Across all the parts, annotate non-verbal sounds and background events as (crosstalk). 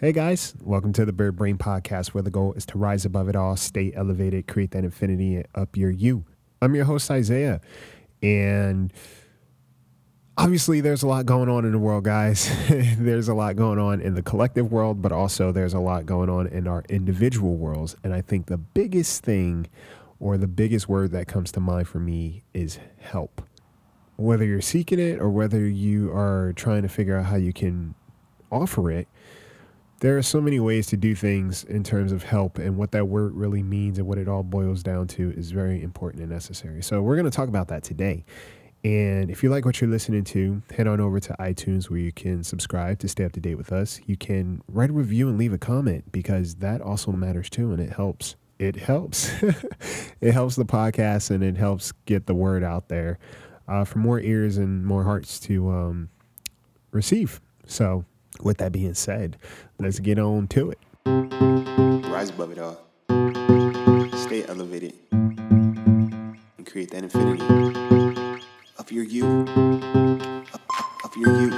Hey guys, welcome to the Bird Brain Podcast, where the goal is to rise above it all, stay elevated, create that infinity and up your you. I'm your host, Isaiah, and obviously there's a lot going on in the world, guys. (laughs) there's a lot going on in the collective world, but also there's a lot going on in our individual worlds. And I think the biggest thing or the biggest word that comes to mind for me is help. Whether you're seeking it or whether you are trying to figure out how you can offer it, there are so many ways to do things in terms of help and what that word really means and what it all boils down to is very important and necessary. So we're going to talk about that today. And if you like what you're listening to, head on over to iTunes where you can subscribe to stay up to date with us. You can write a review and leave a comment because that also matters too and it helps. It helps. (laughs) it helps the podcast and it helps get the word out there uh, for more ears and more hearts to um, receive. So with that being said, let's get on to it. Rise above it all. Stay elevated. And create that infinity of your you. Of, your you.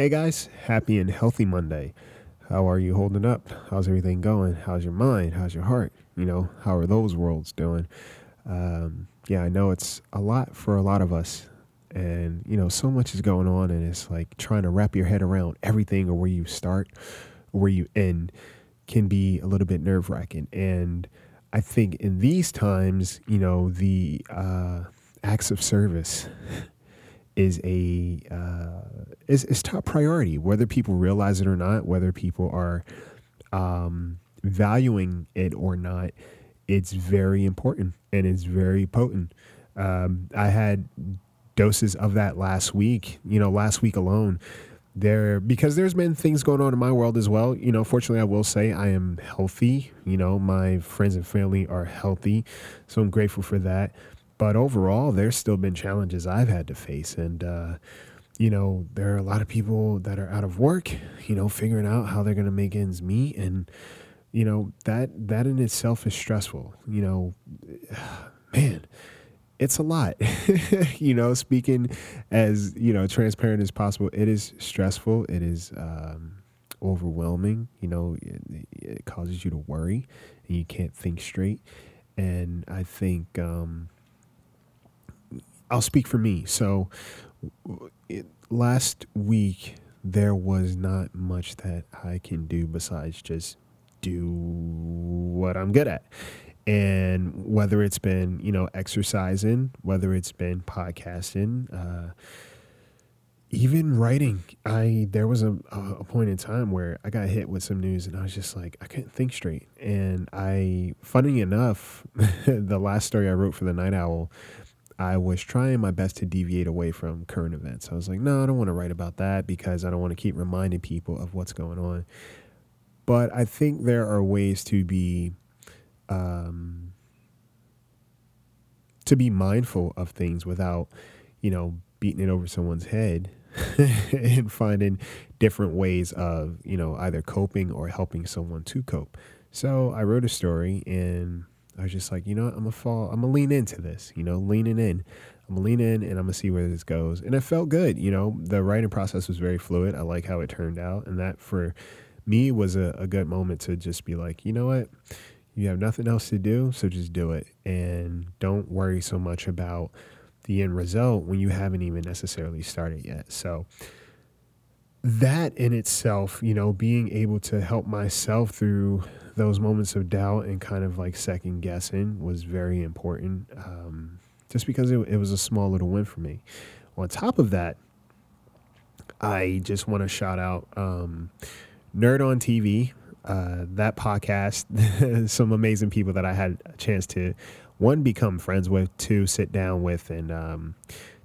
Hey guys, happy and healthy Monday. How are you holding up? How's everything going? How's your mind? How's your heart? You know, how are those worlds doing? Um, yeah, I know it's a lot for a lot of us. And, you know, so much is going on, and it's like trying to wrap your head around everything or where you start or where you end can be a little bit nerve wracking. And I think in these times, you know, the uh, acts of service is a uh, is, is top priority, whether people realize it or not, whether people are um, valuing it or not. It's very important and it's very potent. Um, I had doses of that last week. You know, last week alone, there because there's been things going on in my world as well. You know, fortunately, I will say I am healthy. You know, my friends and family are healthy, so I'm grateful for that. But overall, there's still been challenges I've had to face. And, uh, you know, there are a lot of people that are out of work, you know, figuring out how they're going to make ends meet. And, you know, that, that in itself is stressful. You know, (sighs) man, it's a lot. (laughs) you know, speaking as, you know, transparent as possible, it is stressful. It is, um, overwhelming. You know, it, it causes you to worry and you can't think straight. And I think, um, I'll speak for me. So it, last week there was not much that I can do besides just do what I'm good at. And whether it's been, you know, exercising, whether it's been podcasting, uh, even writing, I there was a, a point in time where I got hit with some news and I was just like I couldn't think straight. And I, funny enough, (laughs) the last story I wrote for the Night Owl, I was trying my best to deviate away from current events. I was like, no, I don't want to write about that because I don't want to keep reminding people of what's going on. But I think there are ways to be um, to be mindful of things without, you know, beating it over someone's head (laughs) and finding different ways of, you know, either coping or helping someone to cope. So I wrote a story and I was just like, you know what, I'm gonna fall, I'm gonna lean into this, you know, leaning in. I'm gonna lean in and I'm gonna see where this goes. And it felt good, you know. The writing process was very fluid. I like how it turned out. And that for me was a, a good moment to just be like, you know what? You have nothing else to do, so just do it. And don't worry so much about the end result when you haven't even necessarily started yet. So that in itself, you know, being able to help myself through those moments of doubt and kind of like second guessing was very important. Um, just because it, it was a small little win for me. On top of that, I just want to shout out um, Nerd on TV, uh, that podcast, (laughs) some amazing people that I had a chance to one become friends with, two sit down with, and um,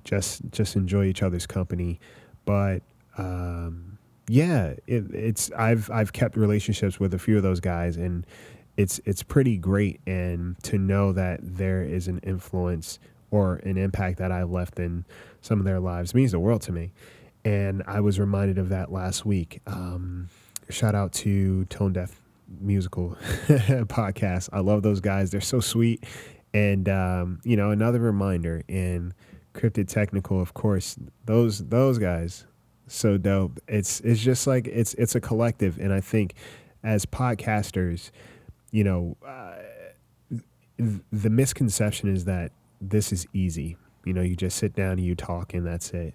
just just enjoy each other's company. But um, yeah, it, it's I've I've kept relationships with a few of those guys, and it's it's pretty great. And to know that there is an influence or an impact that I've left in some of their lives means the world to me. And I was reminded of that last week. Um, shout out to Tone Deaf Musical (laughs) podcast. I love those guys. They're so sweet. And um, you know, another reminder in Cryptid Technical, of course, those those guys so dope. It's it's just like it's it's a collective, and I think as podcasters, you know, uh, the misconception is that this is easy. You know, you just sit down and you talk, and that's it.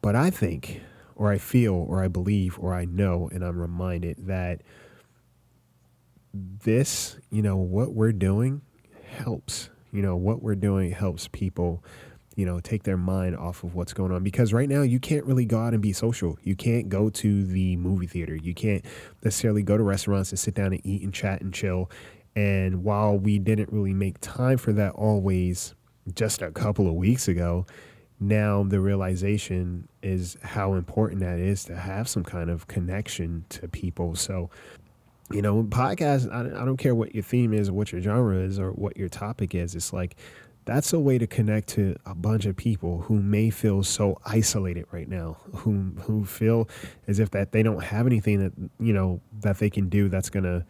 But I think, or I feel, or I believe, or I know, and I'm reminded that this, you know, what we're doing helps. You know, what we're doing helps people you know, take their mind off of what's going on. Because right now, you can't really go out and be social. You can't go to the movie theater. You can't necessarily go to restaurants and sit down and eat and chat and chill. And while we didn't really make time for that always just a couple of weeks ago, now the realization is how important that is to have some kind of connection to people. So, you know, podcast, I, I don't care what your theme is or what your genre is or what your topic is. It's like, that's a way to connect to a bunch of people who may feel so isolated right now who who feel as if that they don't have anything that you know that they can do that's to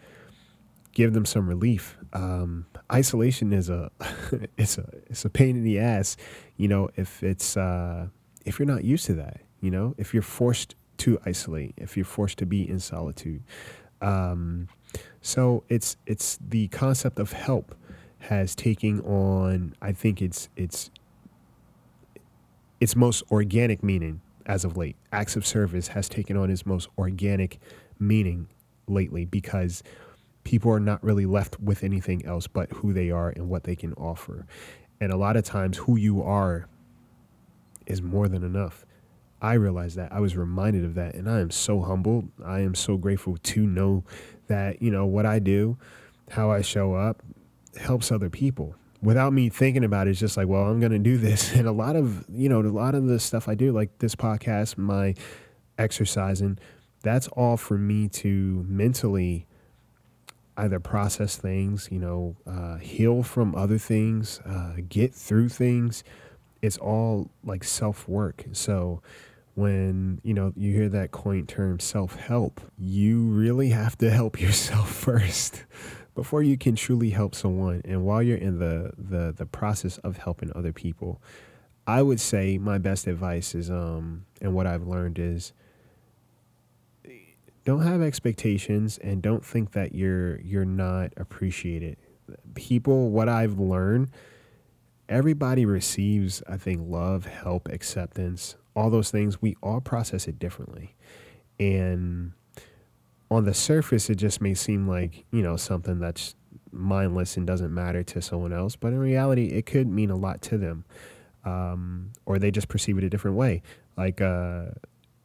give them some relief. Um, isolation is a (laughs) it's a it's a pain in the ass you know if it's uh, if you're not used to that you know if you're forced to isolate if you're forced to be in solitude. Um, so it's it's the concept of help has taken on I think it's it's its most organic meaning as of late. Acts of service has taken on its most organic meaning lately because people are not really left with anything else but who they are and what they can offer. And a lot of times who you are is more than enough. I realized that. I was reminded of that and I am so humbled. I am so grateful to know that, you know, what I do, how I show up, helps other people without me thinking about it, it's just like, well, I'm going to do this. (laughs) And a lot of, you know, a lot of the stuff I do, like this podcast, my exercising, that's all for me to mentally either process things, you know, uh, heal from other things, uh, get through things. It's all like self work. So when, you know, you hear that quaint term self help, you really have to (laughs) help yourself (laughs) first before you can truly help someone and while you're in the the the process of helping other people i would say my best advice is um and what i've learned is don't have expectations and don't think that you're you're not appreciated. People what i've learned everybody receives i think love help acceptance all those things. We all process it differently. And on the surface, it just may seem like, you know, something that's mindless and doesn't matter to someone else. But in reality, it could mean a lot to them. Um, or they just perceive it a different way. Like, uh,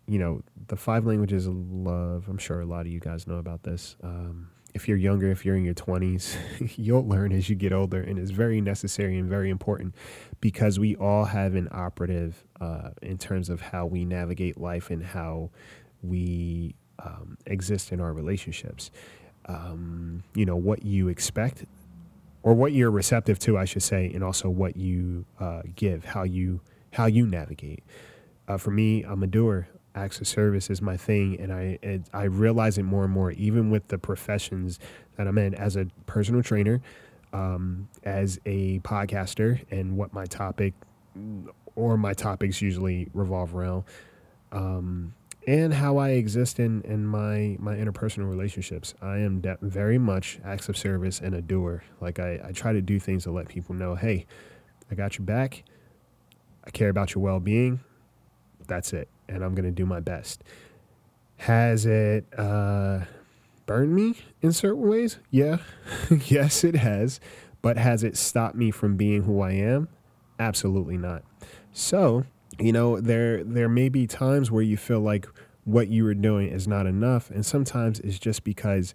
you know, the five languages of love, I'm sure a lot of you guys know about this. Um, if you're younger, if you're in your 20s, (laughs) you'll learn as you get older. And it's very necessary and very important because we all have an operative uh, in terms of how we navigate life and how we um, exist in our relationships. Um, you know, what you expect or what you're receptive to, I should say, and also what you uh, give, how you how you navigate. Uh, for me, I'm a doer. Acts of service is my thing, and I it, I realize it more and more, even with the professions that I'm in as a personal trainer, um, as a podcaster, and what my topic or my topics usually revolve around. Um, and how I exist in, in my, my interpersonal relationships. I am de- very much acts of service and a doer. Like I, I try to do things to let people know, hey, I got your back. I care about your well being. That's it. And I'm to do my best. Has it uh, burned me in certain ways? Yeah. (laughs) yes, it has. But has it stopped me from being who I am? Absolutely not. So, you know there there may be times where you feel like what you are doing is not enough and sometimes it's just because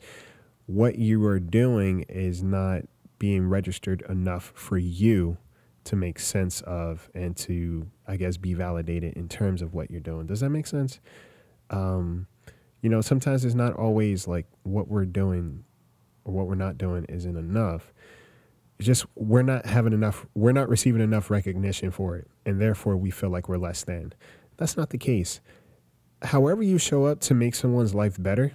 what you are doing is not being registered enough for you to make sense of and to i guess be validated in terms of what you're doing does that make sense Um, you know, sometimes it's not always like what we're doing or what we're not doing isn't enough. It's just we're not having enough, we're not receiving enough recognition for it. And therefore we feel like we're less than. That's not the case. However, you show up to make someone's life better,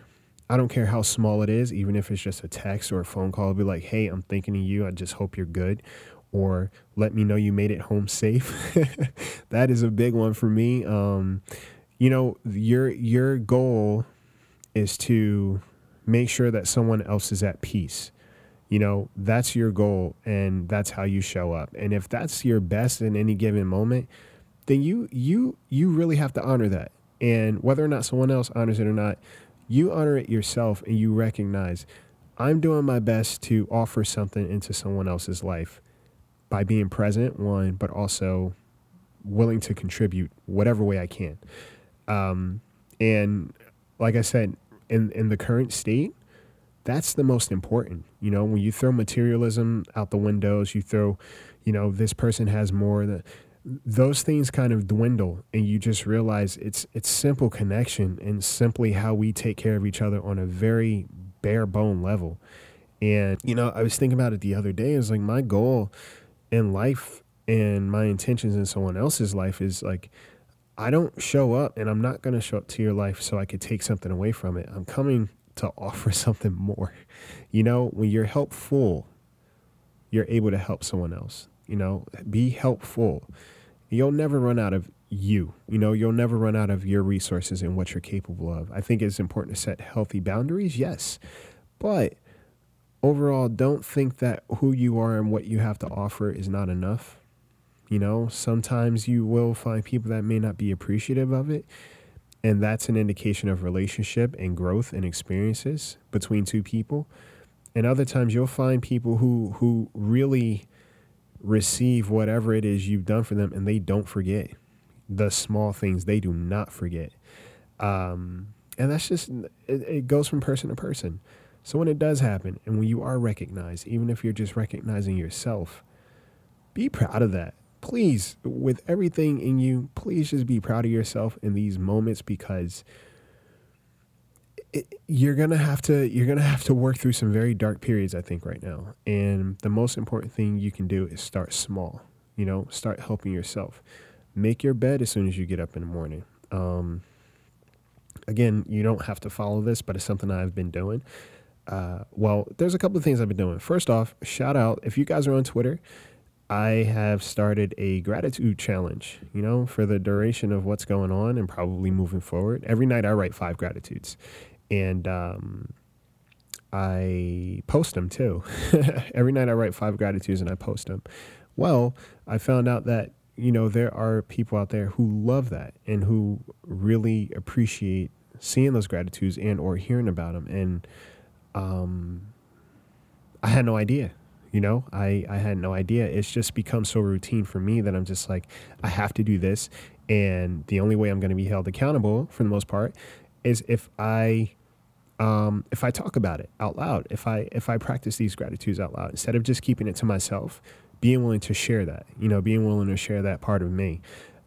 I don't care how small it is, even if it's just a text or a phone call, be like, hey, I'm thinking of you. I just hope you're good. Or let me know you made it home safe. (laughs) that is a big one for me. Um, you know, your your goal is to make sure that someone else is at peace. You know, that's your goal and that's how you show up. And if that's your best in any given moment, then you you you really have to honor that. And whether or not someone else honors it or not, you honor it yourself and you recognize I'm doing my best to offer something into someone else's life by being present, one, but also willing to contribute whatever way I can. Um, and like I said, in in the current state, that's the most important. You know, when you throw materialism out the windows, you throw, you know, this person has more that those things kind of dwindle and you just realize it's it's simple connection and simply how we take care of each other on a very bare bone level. And you know, I was thinking about it the other day. It's like my goal in life and my intentions in someone else's life is like I don't show up and I'm not going to show up to your life so I could take something away from it. I'm coming to offer (laughs) something more. You know, when you're helpful, you're able to help someone else. You know, be helpful. You'll never run out of you. You know, you'll never run out of your resources and what you're capable of. I think it's important to set healthy boundaries, yes. But overall, don't think that who you are and what you have to offer is not enough. You know, sometimes you will find people that may not be appreciative of it. And that's an indication of relationship and growth and experiences between two people. And other times you'll find people who who really receive whatever it is you've done for them and they don't forget the small things they do not forget. Um, and that's just it, it goes from person to person. So when it does happen and when you are recognized, even if you're just recognizing yourself, be proud of that please, with everything in you, please just be proud of yourself in these moments because it, you're gonna have to you're gonna have to work through some very dark periods. I think right now, and the most important thing you can do is start small. You know, start helping yourself. Make your bed as soon as you get up in the morning. Um, again, you don't have to follow this, but it's something I've been doing. Uh, well, there's a couple of things I've been doing. First off, shout out if you guys are on Twitter I have started a gratitude challenge, you know, for the duration of what's going on and probably moving forward. Every night I write five gratitudes and um, I post them too. (laughs) Every night I write five gratitudes and I post them. Well, I found out that, you know, there are people out there who love that and who really appreciate seeing those gratitudes and or hearing about them. And um, I had no idea you know, I, I had no idea. It's just become so routine for me that I'm just like, I have to do this. And the only way I'm going to be held accountable for the most part is if I um, if I talk about it out loud, if I if I practice these gratitudes out loud instead of just keeping it to myself, being willing to share that, you know, being willing to share that part of me.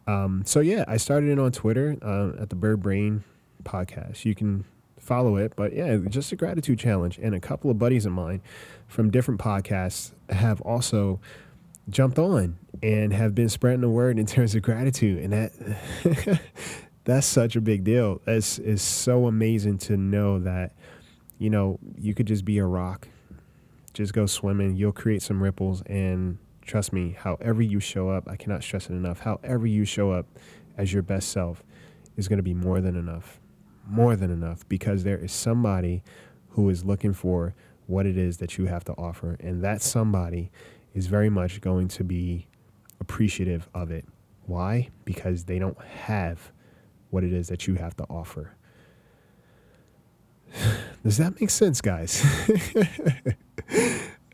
Um, so yeah, I started it on Twitter uh, at the Bird Brain podcast. You can follow it. But yeah, just a gratitude challenge. And a couple of buddies of mine from different podcasts have also jumped on and have been spreading the word in (laughs) terms of gratitude. And that (laughs) that's such a big deal. It's is so amazing to know that, you know, you could just be a rock, just go swimming, you'll create some ripples and trust me, however you show up, I cannot stress it enough, however you show up as your best self is going to be more than enough more than enough because there is somebody who is looking for what it is that you have to offer. And that somebody is very much going to be appreciative of it. Why? Because they don't have what it is that you have to offer. (sighs) Does that make sense, guys? (laughs)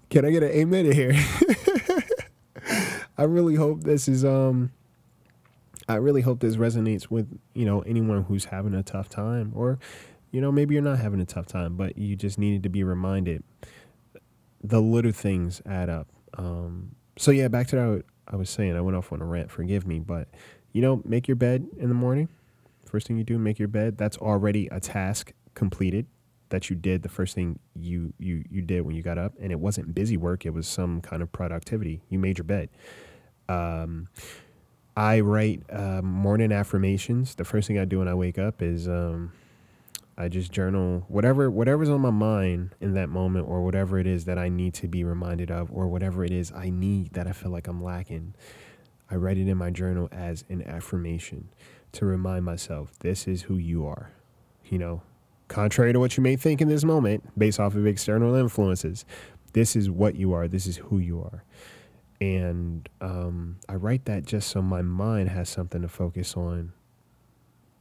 Can I get an amen here? (laughs) I really hope this is um I really hope this resonates with, you know, anyone who's having a tough time or, you know, maybe you're not having a tough time, but you just needed to be reminded the little things add up. Um, so yeah, back to what I was saying. I went off on a rant, forgive me, but you know, make your bed in the morning. First thing you do, make your bed. That's already a task completed that you did the first thing you you you did when you got up and it wasn't busy work it was some kind of productivity you made your bed um, i write uh, morning affirmations the first thing i do when i wake up is um, i just journal whatever whatever's on my mind in that moment or whatever it is that i need to be reminded of or whatever it is i need that i feel like i'm lacking i write it in my journal as an affirmation to remind myself this is who you are you know contrary to what you may think in this moment, based off of external influences, this is what you are. This is who you are. And um, I write that just so my mind has something to focus on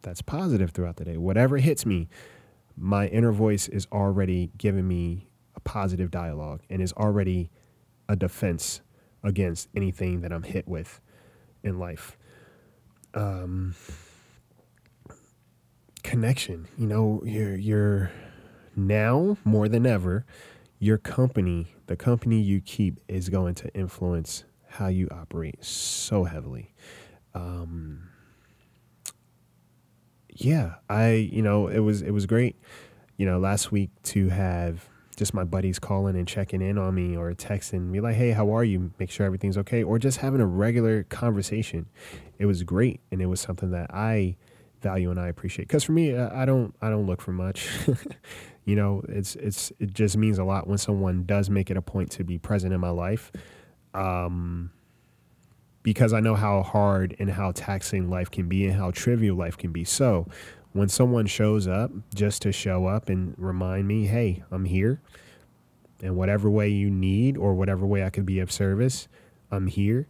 that's positive throughout the day. Whatever hits me, my inner voice is already giving me a positive dialogue and is already a defense against anything that I'm hit with in life. Um, connection. You know, you're you're now more than ever, your company, the company you keep, is going to influence how you operate so heavily. Um, yeah, I you know it was it was great. You know, last week to have just my buddies calling and checking in on me or texting me like, "Hey, how are you?" Make sure everything's okay, or just having a regular conversation. It was great, and it was something that I value and I appreciate. Because for me, I don't I don't look for much. (laughs) you know, it's it's it just means a lot when someone does make it a point to be present in my life. Um, because I know how hard and how taxing life can be and how trivial life can be. So, when someone shows up just to show up and remind me, "Hey, I'm here." And whatever way you need or whatever way I can be of service, I'm here.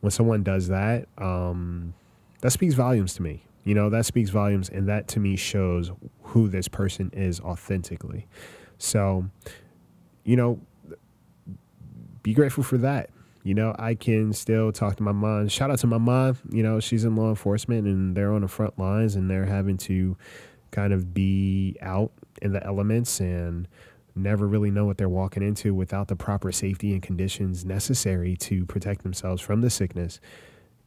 When someone does that, um, that speaks volumes to me. You know, that speaks volumes. And that to me shows who this person is authentically. So, you know, be grateful for that. You know, I can still talk to my mom. Shout out to my mom. You know, she's in law enforcement and they're on the front lines and they're having to kind of be out in the elements and never really know what they're walking into without the proper safety and conditions necessary to protect themselves from the sickness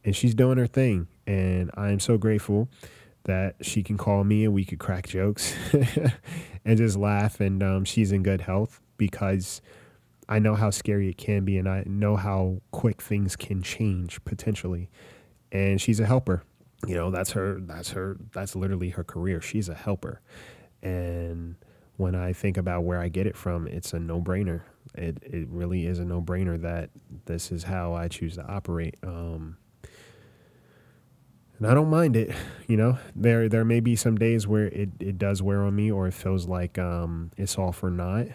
and she's doing her thing. And I am so grateful that she can call me and we could crack jokes (laughs) and just laugh. And um, she's in good health because I know how scary it can be and I know how quick things can change potentially. And she's a helper. You know, that's her, that's her, that's literally her career. She's a helper. And when I think about where I get it from, it's a no brainer. It, it really is a no brainer that this is how I choose to operate. Um, and I don't mind it. (sighs) You know, there there may be some days where it, it does wear on me or it feels like um, it's all for naught.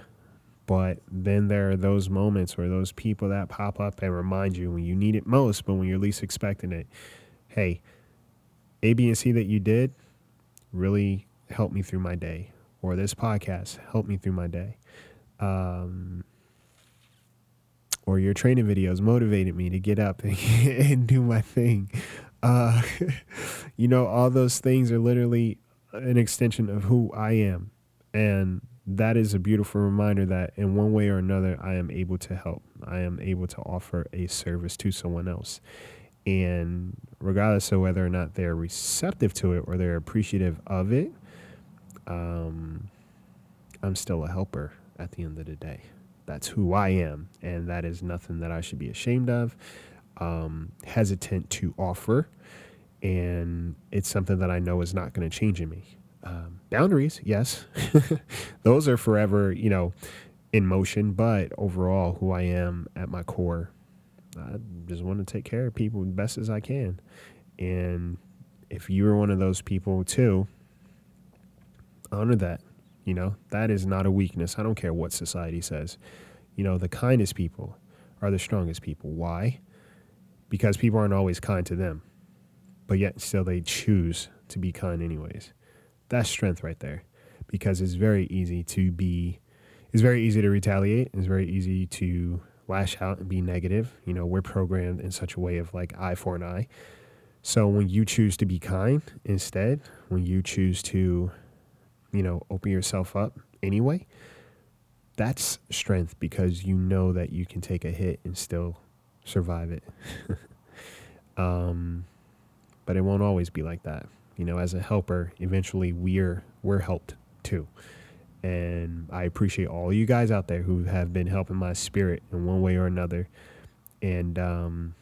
But then there are those moments where those people that pop up and remind you when you need it most, but when you're least expecting it. Hey, A, B, and C that you did really helped me through my day, or this podcast helped me through my day. Um, or your training videos motivated me to get up and, (laughs) and do my thing. Uh, (laughs) you know, all those things are literally an extension of who I am. And that is a beautiful reminder that in one way or another, I am able to help. I am able to offer a service to someone else. And regardless of whether or not they're receptive to it or they're appreciative of it, um, I'm still a helper at the end of the day. That's who I am. And that is nothing that I should be ashamed of um, hesitant to offer. And it's something that I know is not going to change in me. Um, boundaries, yes, (laughs) those are forever, you know, in motion. But overall, who I am at my core, I just want to take care of people best as I can. And if you're one of those people too, honor that. You know, that is not a weakness. I don't care what society says. You know, the kindest people are the strongest people. Why? Because people aren't always kind to them, but yet still they choose to be kind anyways. That's strength right there because it's very easy to be, it's very easy to retaliate. It's very easy to lash out and be negative. You know, we're programmed in such a way of like eye for an eye. So when you choose to be kind instead, when you choose to, you know, open yourself up anyway, that's strength because you know that you can take a hit and still survive it. (laughs) um, but it won't always be like that. You know, as a helper, eventually we're we're helped too. And I appreciate all you guys out there who have been helping my spirit in one way or another. And um,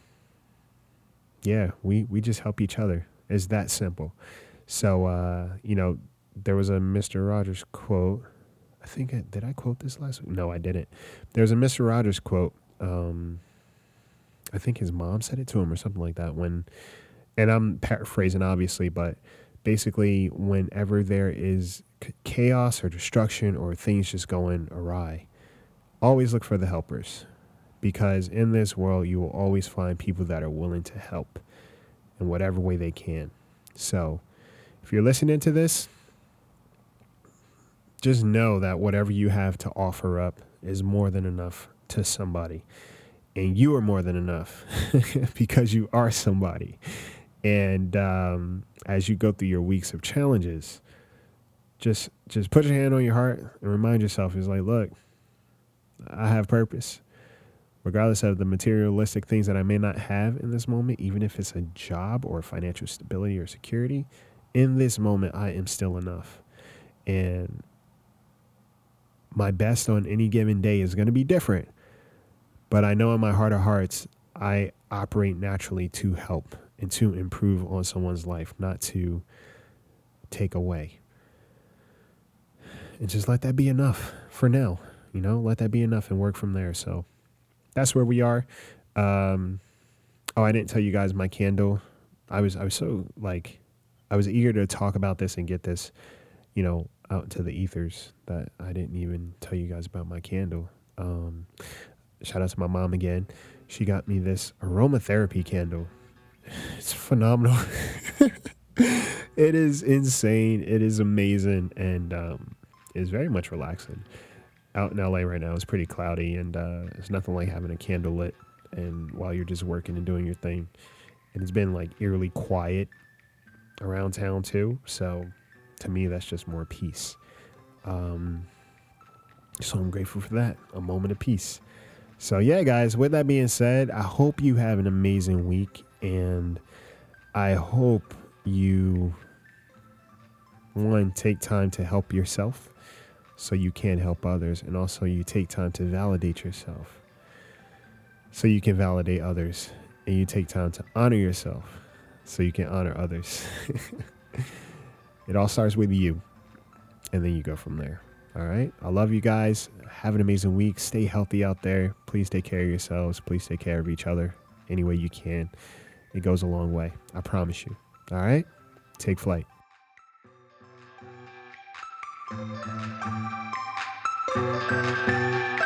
yeah, we we just help each other. It's that simple. So uh, you know, there was a Mr. Rogers quote. I think I, did I quote this last week? No, I didn't. There's a Mr. Rogers quote. Um, I think his mom said it to him or something like that. When, and I'm paraphrasing obviously, but basically, whenever there is chaos or destruction or things just going awry, always look for the helpers, because in this world you will always find people that are willing to help in whatever way they can. So, if you're listening to this, just know that whatever you have to offer up is more than enough to somebody. And you are more than enough (laughs) because you are somebody. And um, as you go through your weeks of challenges, just just put your hand on your heart and remind yourself, is like, look, I have purpose. Regardless of the materialistic things that I may not have in this moment, even if it's a job or financial stability or security, in this moment, I am still enough. And my best on any given day is going to be different. But I know in my heart of hearts, I operate naturally to help and to improve on someone's life, not to take away. And just let that be enough for now. You know, let that be enough and work from there. So that's where we are. Um, oh, I didn't tell you guys my candle. I was I was so like I was eager to talk about this and get this, you know, out into the ethers that I didn't even tell you guys about my candle. Um, shout out to my mom again. She got me this aromatherapy candle. (sighs) It's phenomenal. (laughs) it is insane. It is amazing, and um, it's very much relaxing. Out in LA right now, it's pretty cloudy, and uh, it's nothing like having a candle lit and while you're just working and doing your thing. And it's been like eerily quiet around town too. So to me, that's just more peace. Um, so I'm grateful for that. A moment of peace. So yeah, guys. With that being said, I hope you have an amazing week, and I hope you one take time to help yourself so you can help others and also you take time to validate yourself so you can validate others and you take time to honor yourself so you can honor others (laughs) it all starts with you and then you go from there all right. I love you guys. Have an amazing week. Stay healthy out there. Please take care of yourselves. Please take care of each other any way you can. It goes a long way. I promise you. All right? Take flight. Thank you.